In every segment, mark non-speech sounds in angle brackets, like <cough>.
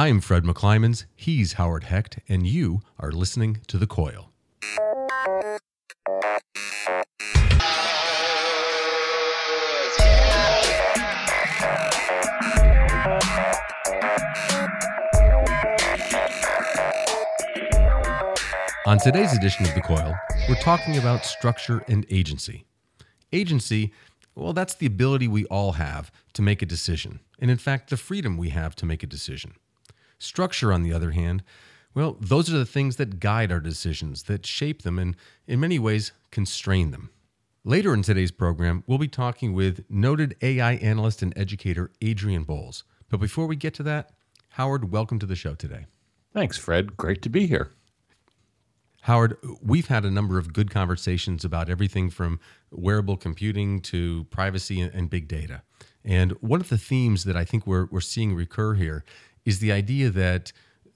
I'm Fred McClimans, he's Howard Hecht, and you are listening to The Coil. On today's edition of The Coil, we're talking about structure and agency. Agency, well, that's the ability we all have to make a decision, and in fact, the freedom we have to make a decision. Structure, on the other hand, well, those are the things that guide our decisions, that shape them, and in many ways constrain them. Later in today's program, we'll be talking with noted AI analyst and educator Adrian Bowles. But before we get to that, Howard, welcome to the show today. Thanks, Fred. Great to be here. Howard, we've had a number of good conversations about everything from wearable computing to privacy and big data. And one of the themes that I think we're, we're seeing recur here is the idea that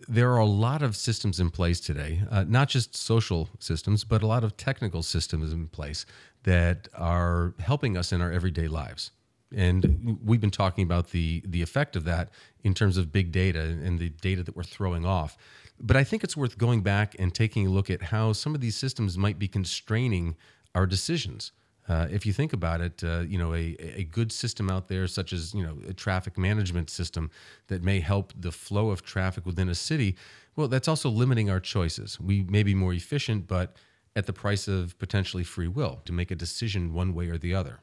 there are a lot of systems in place today, uh, not just social systems, but a lot of technical systems in place that are helping us in our everyday lives. And we've been talking about the, the effect of that in terms of big data and the data that we're throwing off. But I think it's worth going back and taking a look at how some of these systems might be constraining our decisions. Uh, if you think about it, uh, you know, a, a good system out there, such as you know a traffic management system that may help the flow of traffic within a city, well, that's also limiting our choices. We may be more efficient, but at the price of potentially free will to make a decision one way or the other.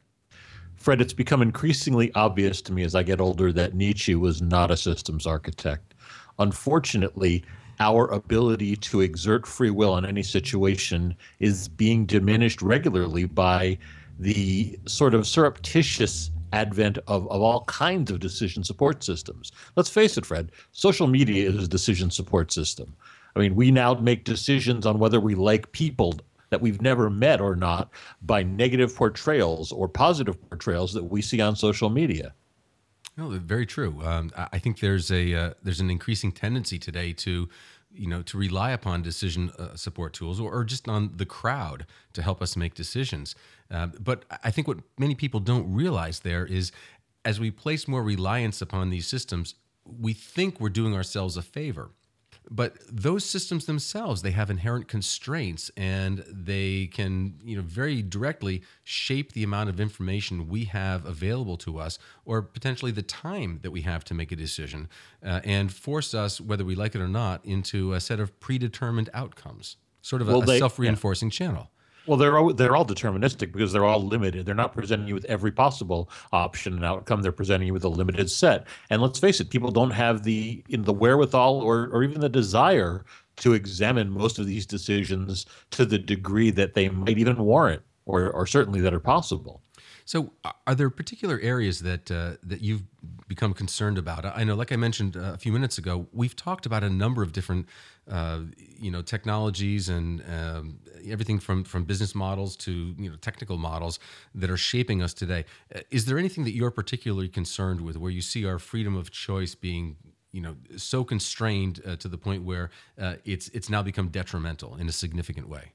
Fred, it's become increasingly obvious to me as I get older that Nietzsche was not a systems architect. Unfortunately, our ability to exert free will in any situation is being diminished regularly by the sort of surreptitious advent of, of all kinds of decision support systems. Let's face it, Fred, social media is a decision support system. I mean, we now make decisions on whether we like people that we've never met or not by negative portrayals or positive portrayals that we see on social media. No, very true. Um, I think there's a uh, there's an increasing tendency today to, you know, to rely upon decision uh, support tools or, or, just on the crowd to help us make decisions. Uh, but I think what many people don't realize there is, as we place more reliance upon these systems, we think we're doing ourselves a favor but those systems themselves they have inherent constraints and they can you know very directly shape the amount of information we have available to us or potentially the time that we have to make a decision uh, and force us whether we like it or not into a set of predetermined outcomes sort of a, well, they, self-reinforcing yeah. channel well, they're all, they're all deterministic because they're all limited. They're not presenting you with every possible option and outcome. They're presenting you with a limited set. And let's face it, people don't have the in the wherewithal or or even the desire to examine most of these decisions to the degree that they might even warrant, or or certainly that are possible. So, are there particular areas that uh, that you've become concerned about? I know, like I mentioned uh, a few minutes ago, we've talked about a number of different, uh, you know, technologies and um, everything from from business models to you know technical models that are shaping us today. Uh, is there anything that you're particularly concerned with, where you see our freedom of choice being you know so constrained uh, to the point where uh, it's it's now become detrimental in a significant way?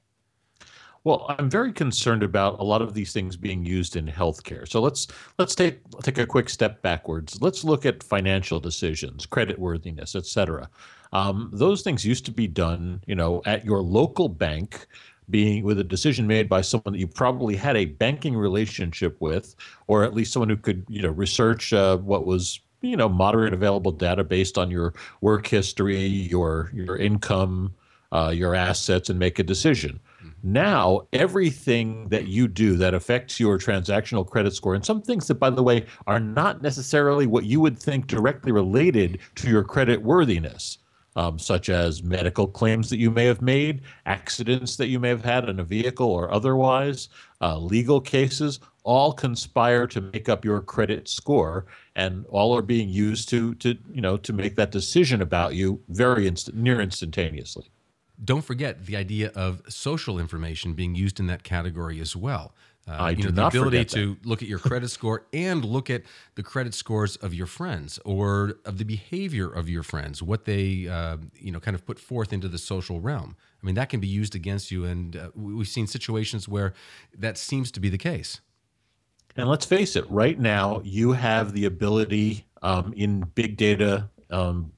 Well, I'm very concerned about a lot of these things being used in healthcare. So let's let's take take a quick step backwards. Let's look at financial decisions, credit worthiness, et cetera. Um, those things used to be done, you know, at your local bank being with a decision made by someone that you probably had a banking relationship with, or at least someone who could, you know, research uh, what was, you know, moderate available data based on your work history, your your income, uh, your assets, and make a decision. Now, everything that you do that affects your transactional credit score, and some things that, by the way, are not necessarily what you would think directly related to your credit worthiness, um, such as medical claims that you may have made, accidents that you may have had in a vehicle or otherwise, uh, legal cases, all conspire to make up your credit score, and all are being used to, to you know, to make that decision about you very instant, near instantaneously don't forget the idea of social information being used in that category as well. Uh, I you know, do the not ability to look at your credit score <laughs> and look at the credit scores of your friends or of the behavior of your friends, what they uh, you know kind of put forth into the social realm. I mean, that can be used against you, and uh, we've seen situations where that seems to be the case. And let's face it, right now you have the ability um, in big data um,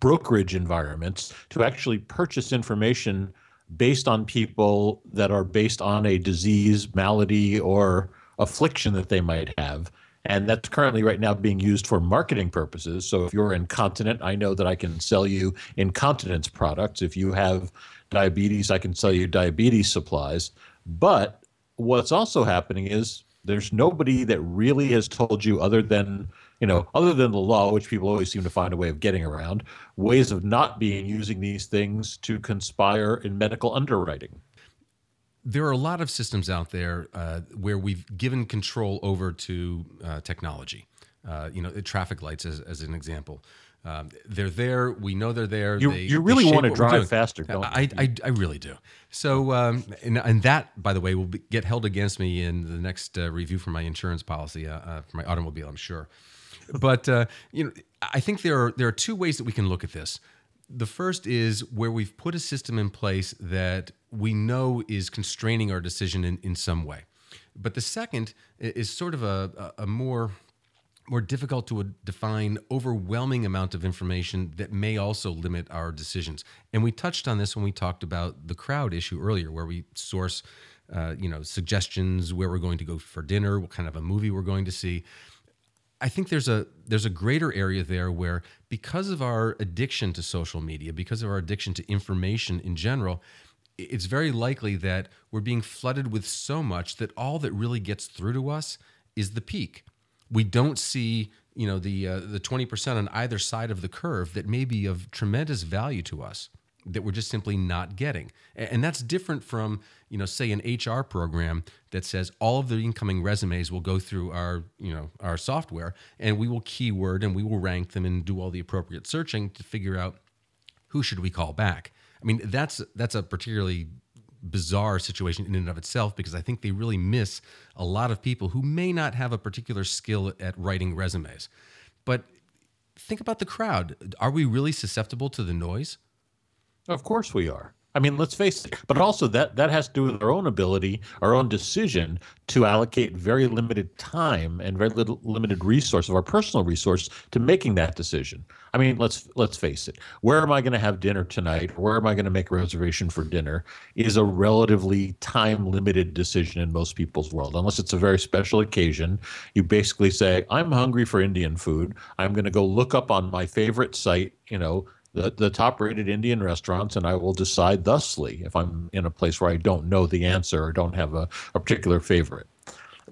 brokerage environments to actually purchase information based on people that are based on a disease, malady, or affliction that they might have. And that's currently right now being used for marketing purposes. So if you're incontinent, I know that I can sell you incontinence products. If you have diabetes, I can sell you diabetes supplies. But what's also happening is there's nobody that really has told you other than you know other than the law which people always seem to find a way of getting around ways of not being using these things to conspire in medical underwriting there are a lot of systems out there uh, where we've given control over to uh, technology uh, you know traffic lights as, as an example um, they're there. We know they're there. You, they, you really want to drive faster, don't I, I, I, really do. So, um, and, and, that, by the way, will be, get held against me in the next uh, review for my insurance policy uh, uh, for my automobile, I'm sure. <laughs> But uh, you know, I think there are there are two ways that we can look at this. The first is where we've put a system in place that we know is constraining our decision in, in some way. But the second is sort of a, a more more difficult to define overwhelming amount of information that may also limit our decisions. And we touched on this when we talked about the crowd issue earlier, where we source, uh, you know, suggestions where we're going to go for dinner, what kind of a movie we're going to see. I think there's a there's a greater area there where because of our addiction to social media, because of our addiction to information in general, it's very likely that we're being flooded with so much that all that really gets through to us is the peak. We don't see you know the uh, the 20% on either side of the curve that may be of tremendous value to us that we're just simply not getting and that's different from you know say an hr program that says all of the incoming resumes will go through our you know our software and we will keyword and we will rank them and do all the appropriate searching to figure out who should we call back i mean that's that's a particularly bizarre situation in and of itself because I think they really miss a lot of people who may not have a particular skill at writing resumes. But think about the crowd. Are we really susceptible to the noise? Of course we are. I mean, let's face it. But also that that has to do with our own ability, our own decision to allocate very limited time and very little limited resource of our personal resource to making that decision. I mean, let's let's face it. Where am I going to have dinner tonight? Where am I going to make a reservation for dinner? Is a relatively time limited decision in most people's world. Unless it's a very special occasion, you basically say, "I'm hungry for Indian food. I'm going to go look up on my favorite site, you know, the, the top rated Indian restaurants, and I will decide thusly if I'm in a place where I don't know the answer or don't have a, a particular favorite.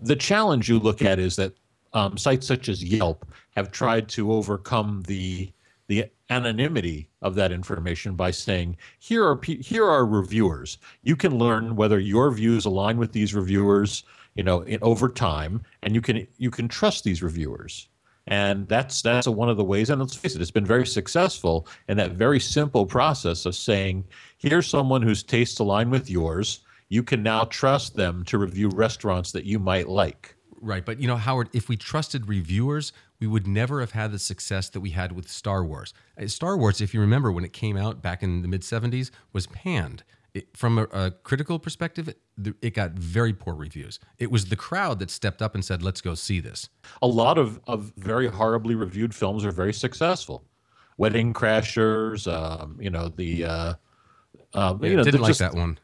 The challenge you look at is that um, sites such as Yelp have tried to overcome the the anonymity of that information by saying here are here are reviewers. You can learn whether your views align with these reviewers, you know, in, over time, and you can you can trust these reviewers. And that's that's one of the ways. And let's face it, it's been very successful in that very simple process of saying, here's someone whose tastes align with yours. You can now trust them to review restaurants that you might like. Right, but you know, Howard, if we trusted reviewers, we would never have had the success that we had with Star Wars. Uh, Star Wars, if you remember, when it came out back in the mid '70s, was panned it, from a, a, critical perspective, it, it, got very poor reviews. It was the crowd that stepped up and said, "Let's go see this." A lot of, of very horribly reviewed films are very successful. Wedding Crashers, um, you know the. Uh, um, yeah, you know, didn't like just, that one.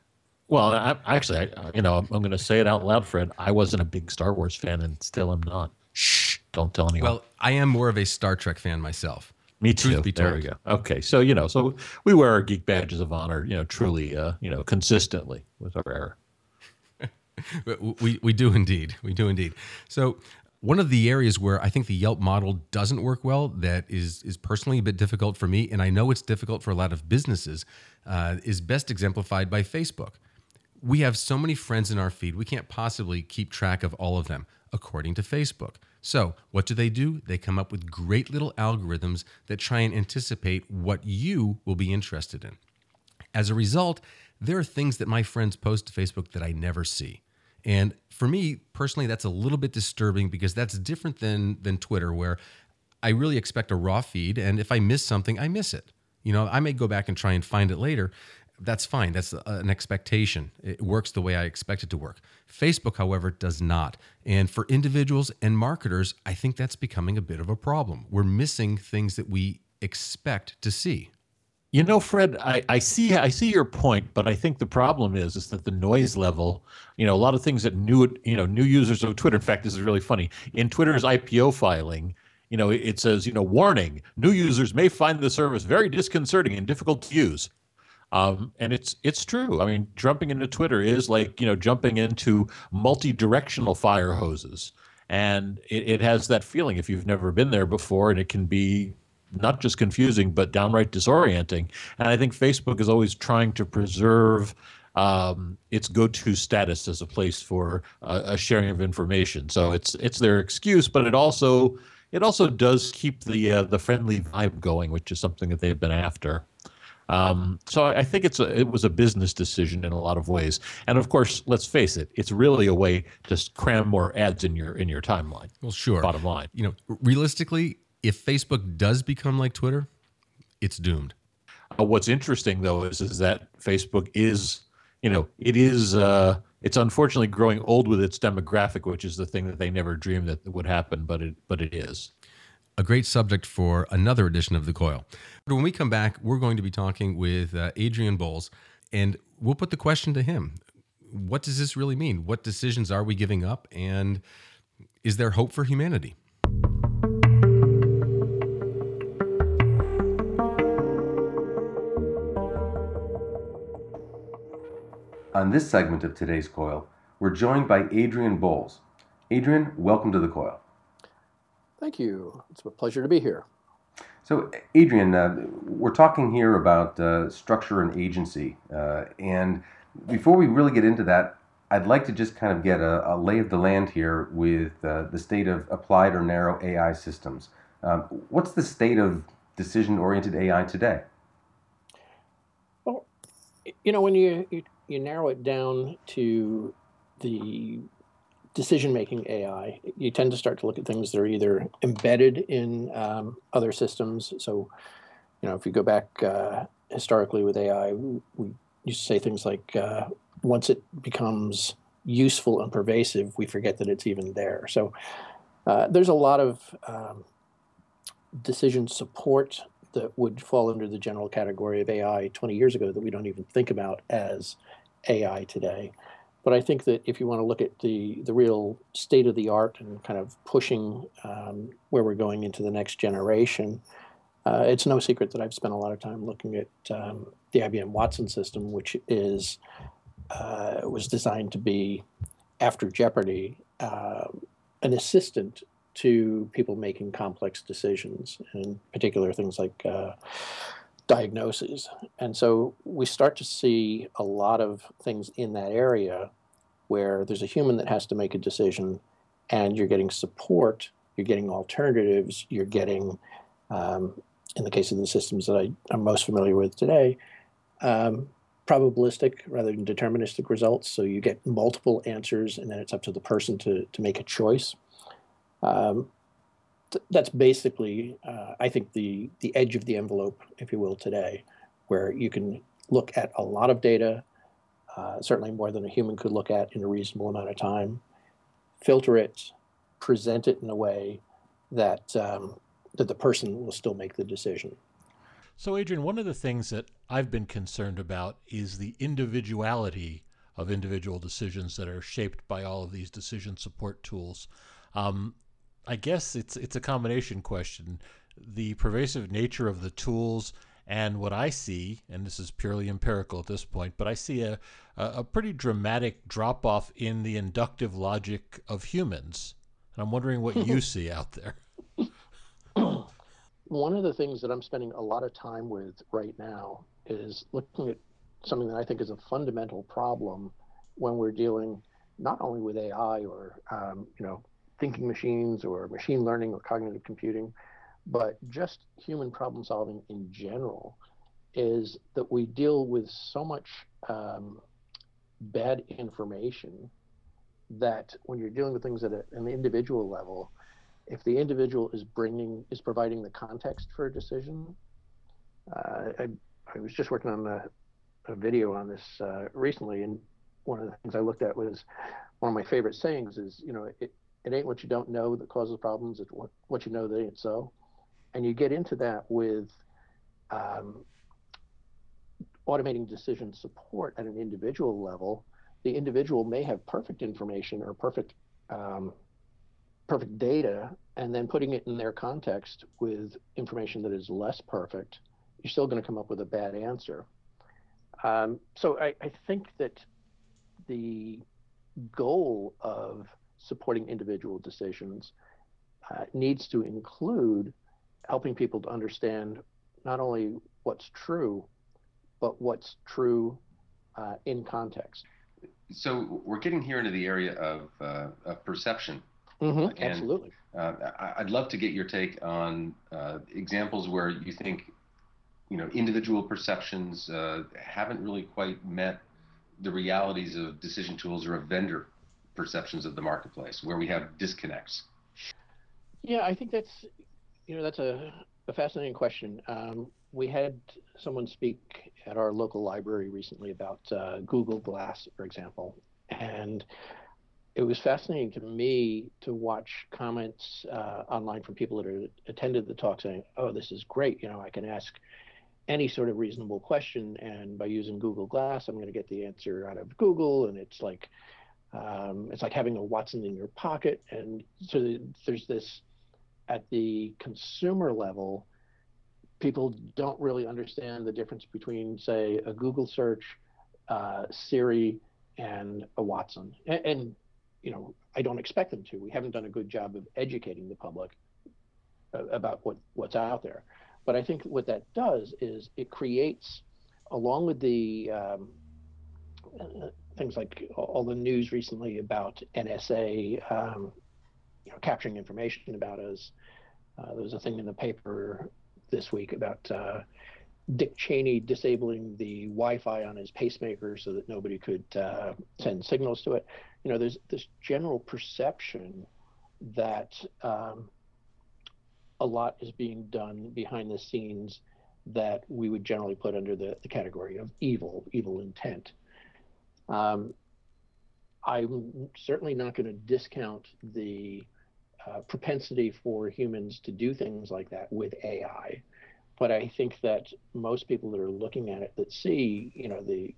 Well, I, actually, I, you know, I'm, I'm going to say it out loud, Fred. I wasn't a big Star Wars fan, and still am not. Shh! Don't tell anyone. Well, I am more of a Star Trek fan myself. Me too. Truth be told. There we go. Okay, so you know, so we wear our geek badges of honor, you know, truly, uh, you know, consistently with our error. <laughs> we we do indeed. We do indeed. So one of the areas where I think the Yelp model doesn't work well, that is is personally a bit difficult for me, and I know it's difficult for a lot of businesses, uh, is best exemplified by Facebook. We have so many friends in our feed, we can't possibly keep track of all of them, according to Facebook. So, what do they do? They come up with great little algorithms that try and anticipate what you will be interested in. As a result, there are things that my friends post to Facebook that I never see. And for me personally, that's a little bit disturbing because that's different than than Twitter, where I really expect a raw feed, and if I miss something, I miss it. You know, I may go back and try and find it later, that's fine. That's uh, an expectation. It works the way I expect it to work. Facebook, however, does not. And for individuals and marketers, I think that's becoming a bit of a problem. We're missing things that we expect to see? You know, Fred, I, I see I see your point, but I think the problem is is that the noise level, you know, a lot of things that new you know new users of Twitter. In fact, this is really funny. In Twitter's IPO filing, you know, it says, you know, warning: new users may find the service very disconcerting and difficult to use. Um, and it's it's true. I mean, jumping into Twitter is like you know jumping into multi-directional fire hoses, and it, it has that feeling if you've never been there before, and it can be not just confusing but downright disorienting. And I think Facebook is always trying to preserve um, its go-to status as a place for uh, a sharing of information. So it's it's their excuse, but it also it also does keep the uh, the friendly vibe going, which is something that they've been after. Um, so I think it's a, it was a business decision in a lot of ways, and of course, let's face it, it's really a way to cram more ads in your in your timeline. Well, sure. Bottom line, you know, realistically, if Facebook does become like Twitter, it's doomed. Uh, what's interesting though is is that Facebook is, you know, it is. Uh, it's unfortunately growing old with its demographic, which is the thing that they never dreamed that would happen, but it but it is a great subject for another edition of The Coil. But when we come back, we're going to be talking with uh, Adrian Bowles, and we'll put the question to him What does this really mean? What decisions are we giving up? And is there hope for humanity? On this segment of today's Coil, we're joined by Adrian Bowles. Adrian, welcome to the Coil. Thank you. It's a pleasure to be here. So, Adrian, uh, we're talking here about uh, structure and agency. Uh, and before we really get into that, I'd like to just kind of get a, a lay of the land here with uh, the state of applied or narrow AI systems. Um, what's the state of decision oriented AI today? Well, you know, when you, you, you narrow it down to the decision making AI, you tend to start to look at things that are either embedded in um, other systems. So, you know, if you go back uh, historically with AI, we, used to say things like uh, once it becomes useful and pervasive, we forget that it's even there. So, uh, there's a lot of um, decision support that would fall under the general category of AI 20 years ago that we don't even think about as AI today. But I think that if you want to look at the, the real state of the art and kind of pushing um, where we're going into the next generation, uh, it's no secret that I've spent a lot of time looking at um, the IBM Watson system, which is uh, was designed to be after Jeopardy uh, an assistant to people making complex decisions, in particular things like uh, diagnoses. And so we start to see a lot of things in that area where there's a human that has to make a decision and you're getting support, you're getting alternatives, you're getting, um, in the case of the systems that I, am most familiar with today, um, probabilistic rather than deterministic results. So you get multiple answers and then it's up to the person to, to make a choice. Um, th- that's basically, uh, I think, the, the edge of the envelope, if you will, today, where you can look at a lot of data, uh, certainly more than a human could look at in a reasonable amount of time, filter it, present it in a way that um, that the person will still make the decision. So, Adrian, one of the things that I've been concerned about is the individuality of individual decisions that are shaped by all of these decision support tools. Um, I guess it's it's a combination question. The pervasive nature of the tools and what I see, and this is purely empirical at this point, but I see a, a pretty dramatic drop off in the inductive logic of humans. And I'm wondering what you <laughs> see out there. One of the things that I'm spending a lot of time with right now is looking at something that I think is a fundamental problem when we're dealing not only with AI or um, you know thinking machines or machine learning or cognitive computing, but just human problem solving in general is that we deal with so much um, bad information that when you're dealing with things at a, an individual level, if the individual is bringing is providing the context for a decision, uh, I, I was just working on a, a video on this uh, recently, and one of the things I looked at was one of my favorite sayings is, you know, it, it ain't what you don't know that causes problems; it's what what you know that ain't so. And you get into that with um, automating decision support at an individual level, the individual may have perfect information or perfect um, perfect data, and then putting it in their context with information that is less perfect, you're still going to come up with a bad answer. Um, so I, I think that the goal of supporting individual decisions uh, needs to include helping people to understand not only what's true, but what's true uh, in context. So we're getting here into the area of, uh, of perception. Mm-hmm, and, absolutely. Uh, I'd love to get your take on uh, examples where you think, you know, individual perceptions uh, haven't really quite met the realities of decision tools or of vendor perceptions of the marketplace, where we have disconnects. Yeah, I think that's, you know, that's a, a fascinating question. Um, we had someone speak at our local library recently about uh, Google Glass, for example, and it was fascinating to me to watch comments uh, online from people that are, attended the talk saying, "Oh, this is great! You know, I can ask any sort of reasonable question, and by using Google Glass, I'm going to get the answer out of Google, and it's like." Um, it's like having a Watson in your pocket, and so there's this at the consumer level people don't really understand the difference between, say, a Google search, uh, Siri, and a Watson. And, and, you know, I don't expect them to. We haven't done a good job of educating the public uh, about what, what's out there. But I think what that does is it creates, along with the um, uh, things like all the news recently about NSA, um, you know, capturing information about us. Uh, there was a thing in the paper this week about uh, Dick Cheney disabling the Wi-Fi on his pacemaker so that nobody could uh, send signals to it. You know, there's this general perception that um, a lot is being done behind the scenes that we would generally put under the, the category of evil, evil intent. Um, I'm certainly not going to discount the uh, propensity for humans to do things like that with AI. But I think that most people that are looking at it that see, you know, the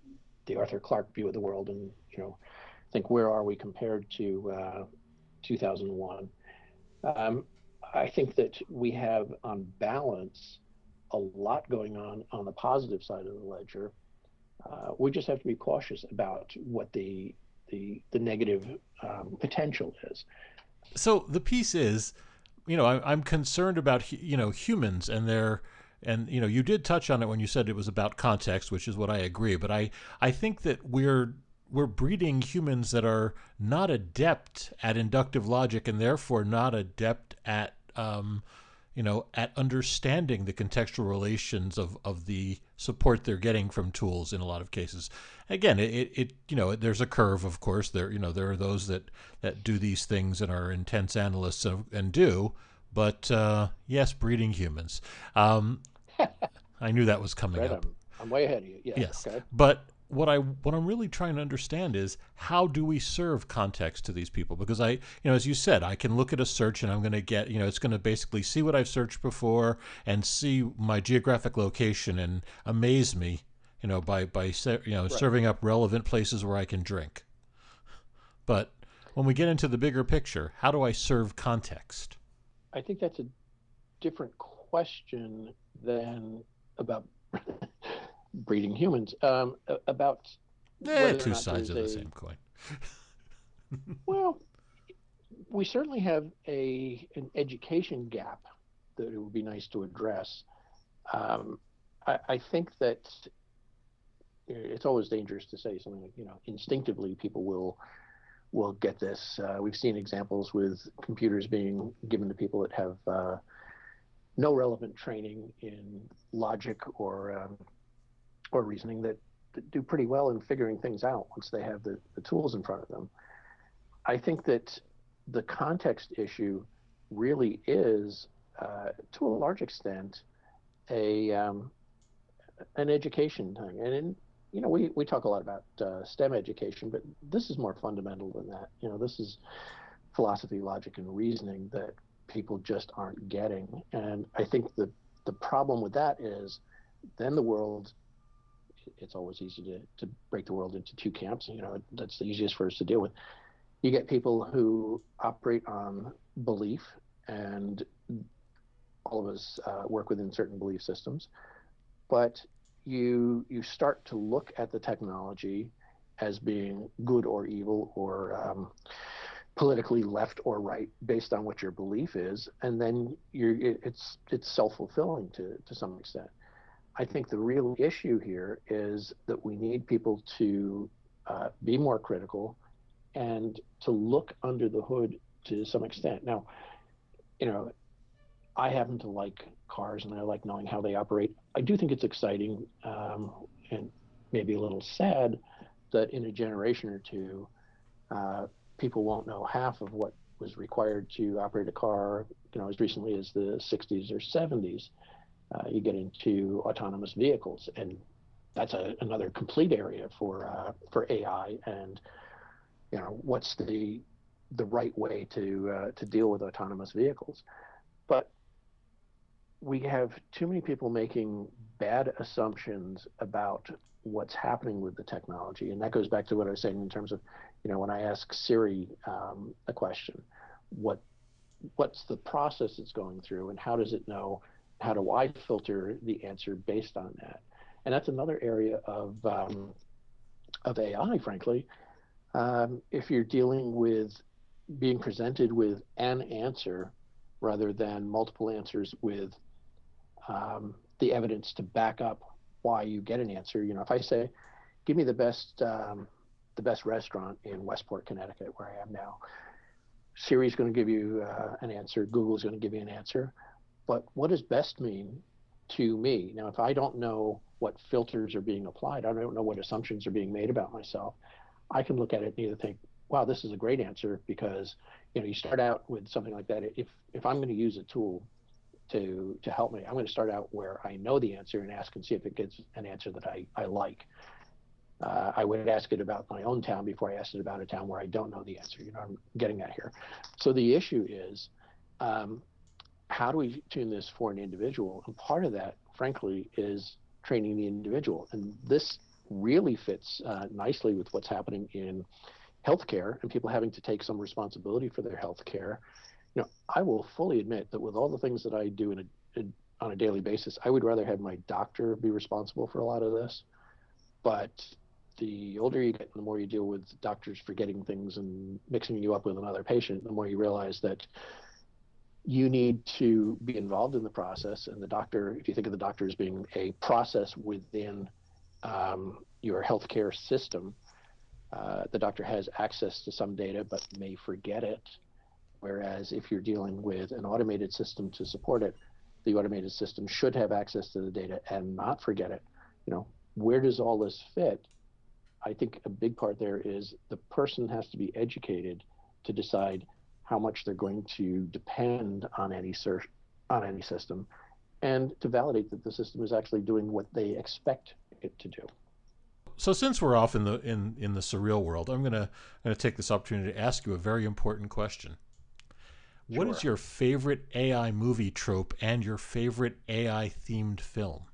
the Arthur Clarke view of the world and, you know, think where are we compared to uh, 2001? Um, I think that we have, on balance, a lot going on on the positive side of the ledger. Uh, we just have to be cautious about what the the, the negative um, potential is so the piece is, you know, I, I'm concerned about you know humans and their and you know you did touch on it when you said it was about context, which is what I agree. But I I think that we're we're breeding humans that are not adept at inductive logic and therefore not adept at um, you know, at understanding the contextual relations of, of the support they're getting from tools in a lot of cases. Again, it, it you know, there's a curve, of course. There, you know, there are those that, that do these things and are intense analysts and, and do, but uh, yes, breeding humans. Um, <laughs> I knew that was coming right, up. I'm, I'm, way ahead of you. Yes. yes. Okay. But what I what I'm really trying to understand is how do we serve context to these people? Because I, you know, as you said, I can look at a search and I'm going to get, you know, it's going to basically see what I've searched before and see my geographic location and amaze me, you know, by by you know right. serving up relevant places where I can drink. But when we get into the bigger picture, how do I serve context? I think that's a different question than about breeding humans. Um, about eh, two sides of the same coin. <laughs> well, we certainly have a an education gap that it would be nice to address. Um, I, I, think that it's always dangerous to say something like you know instinctively people will will get this. Uh, we've seen examples with computers being given to people that have uh, no relevant training in logic or um, or reasoning that, do pretty well in figuring things out once they have the, the tools in front of them. I think that the context issue really is, uh, to a large extent, a um, an education thing. And in, you know, we, we talk a lot about uh, STEM education, but this is more fundamental than that. You know, this is philosophy, logic, and reasoning that people just aren't getting. And I think the the problem with that is then the world it's always easy to, to break the world into two camps. You know, that's the easiest for us to deal with. You get people who operate on belief, and all of us uh, work within certain belief systems. But you you start to look at the technology as being good or evil or um, politically left or right based on what your belief is, and then you're it, it's it's self fulfilling to to some extent. I think the real issue here is that we need people to uh, be more critical and to look under the hood to some extent. Now, you know, I happen to like cars and I like knowing how they operate. I do think it's exciting um, and maybe a little sad that in a generation or two, uh, people won't know half of what was required to operate a car, you know, as recently as the 60s or 70s uh, you get into autonomous vehicles, and that's a, another complete area for uh, for AI. And you know, what's the the right way to uh, to deal with autonomous vehicles? But we have too many people making bad assumptions about what's happening with the technology, and that goes back to what I was saying in terms of, you know, when I ask Siri um, a question, what what's the process it's going through, and how does it know how do I filter the answer based on that? And that's another area of um, of AI, frankly. Um, if you're dealing with being presented with an answer rather than multiple answers with um, the evidence to back up why you get an answer. You know, if I say, "Give me the best um, the best restaurant in Westport, Connecticut, where I am now," Siri's going to give you uh, an answer. Google's going to give you an answer. But what does best mean to me? Now, if I don't know what filters are being applied, I don't know what assumptions are being made about myself, I can look at it and either think, wow, this is a great answer because you know you start out with something like that. If if I'm going to use a tool to to help me, I'm going to start out where I know the answer and ask and see if it gets an answer that I I like. Uh, I would ask it about my own town before I asked it about a town where I don't know the answer. You know, I'm getting at here. So the issue is, um, how do we tune this for an individual? And part of that, frankly, is training the individual. And this really fits uh, nicely with what's happening in healthcare and people having to take some responsibility for their healthcare. You know, I will fully admit that with all the things that I do in a, in, on a daily basis, I would rather have my doctor be responsible for a lot of this. But the older you get, the more you deal with doctors forgetting things and mixing you up with another patient, the more you realize that you need to be involved in the process. And the doctor, if you think of the doctor as being a process within um, your healthcare system, uh, the doctor has access to some data but may forget it. Whereas if you're dealing with an automated system to support it, the automated system should have access to the data and not forget it. You know, where does all this fit? I think a big part there is the person has to be educated to decide how much they're going to depend on any search on any system and to validate that the system is actually doing what they expect it to do. So since we're off in the in, in the surreal world, I'm gonna I'm gonna take this opportunity to ask you a very important question. Sure. What is your favorite AI movie trope and your favorite AI themed film?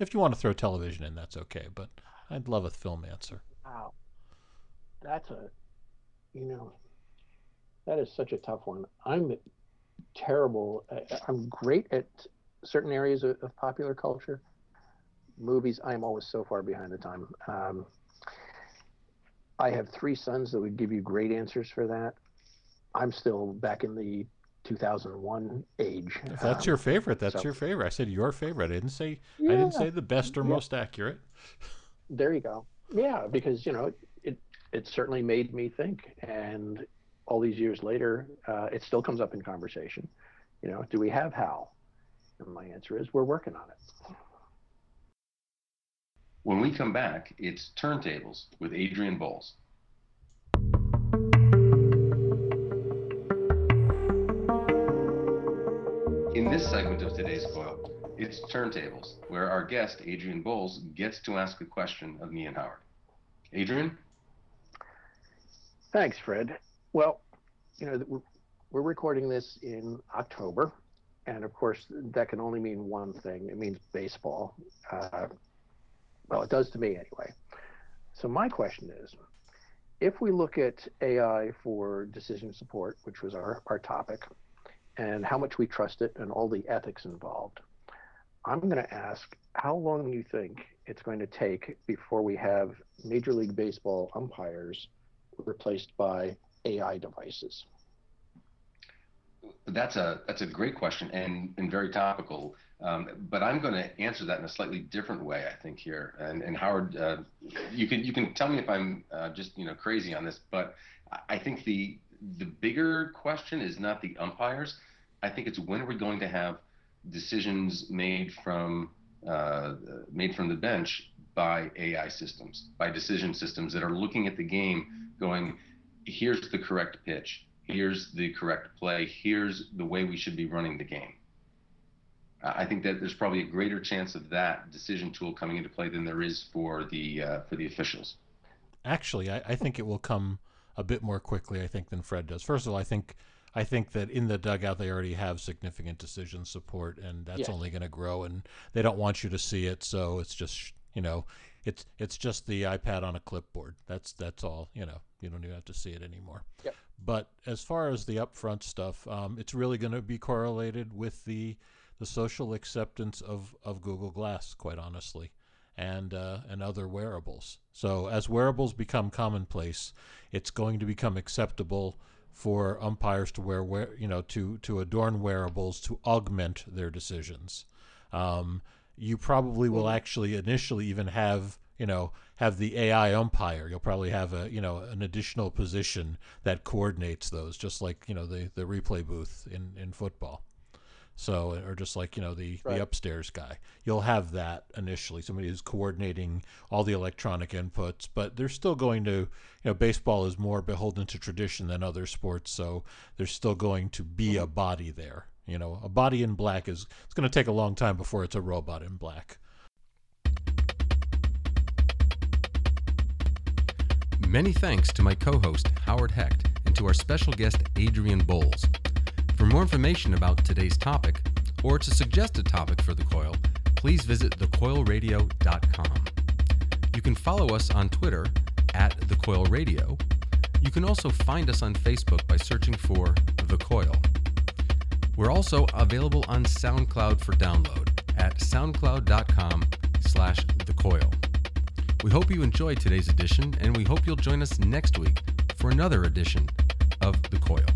If you want to throw television in, that's okay, but I'd love a film answer. Wow. That's a you know, that is such a tough one. I'm terrible. I'm great at certain areas of, of popular culture. Movies, I'm always so far behind the time. Um, I have three sons that would give you great answers for that. I'm still back in the 2001 age. If that's um, your favorite, that's so, your favorite. I said your favorite. I didn't say yeah, I didn't say the best or yeah. most accurate. There you go. Yeah, because you know it, it it certainly made me think, and all these years later, uh, it still comes up in conversation. You know, do we have Hal? And my answer is we're working on it. When we come back, it's Turntables with Adrian Bowles. In this segment of today's coil, it's Turntables, where our guest, Adrian Bowles, gets to ask a question of me and Howard. Adrian? Thanks, Fred. Well, you know, we're recording this in October, and of course, that can only mean one thing. It means baseball. Uh, well, it does to me anyway. So my question is, if we look at AI for decision support, which was our, our topic, and how much we trust it and all the ethics involved, I'm going to ask how long do you think it's going to take before we have Major League Baseball umpires replaced by AI devices? That's a that's a great question and and very topical. Um, but I'm going to answer that in a slightly different way, I think here. And, and Howard, uh, you can you can tell me if I'm uh, just you know crazy on this, but I think the the bigger question is not the umpires. I think it's when are we going to have decisions made from uh, made from the bench by AI systems, by decision systems that are looking at the game, going, here's the correct pitch, here's the correct play, here's the way we should be running the game. I think that there's probably a greater chance of that decision tool coming into play than there is for the uh, for the officials. Actually, I, I, think it will come a bit more quickly. I think than Fred does. First of all, I think I think that in the dugout they already have significant decision support, and that's yeah. only going to grow. And they don't want you to see it, so it's just you know, it's it's just the iPad on a clipboard. That's that's all. You know, you don't even have to see it anymore. Yep. But as far as the upfront stuff, um, it's really going to be correlated with the the social acceptance of, of Google Glass, quite honestly, and uh, and other wearables. So as wearables become commonplace, it's going to become acceptable for umpires to wear, wear you know to to adorn wearables to augment their decisions. Um, you probably will actually initially even have you know have the AI umpire. You'll probably have a you know an additional position that coordinates those, just like you know the the replay booth in in football. So, or just like you know the right. the upstairs guy, you'll have that initially. Somebody who's coordinating all the electronic inputs, but they're still going to, you know, baseball is more beholden to tradition than other sports, so there's still going to be mm-hmm. a body there. You know, a body in black is it's going to take a long time before it's a robot in black. Many thanks to my co-host Howard Hecht and to our special guest Adrian Bowles. For more information about today's topic, or to suggest a topic for The Coil, please visit thecoilradio.com. You can follow us on Twitter at The Coil Radio. You can also find us on Facebook by searching for The Coil. We're also available on SoundCloud for download at soundcloud.com slash The Coil. We hope you enjoyed today's edition, and we hope you'll join us next week for another edition of The Coil.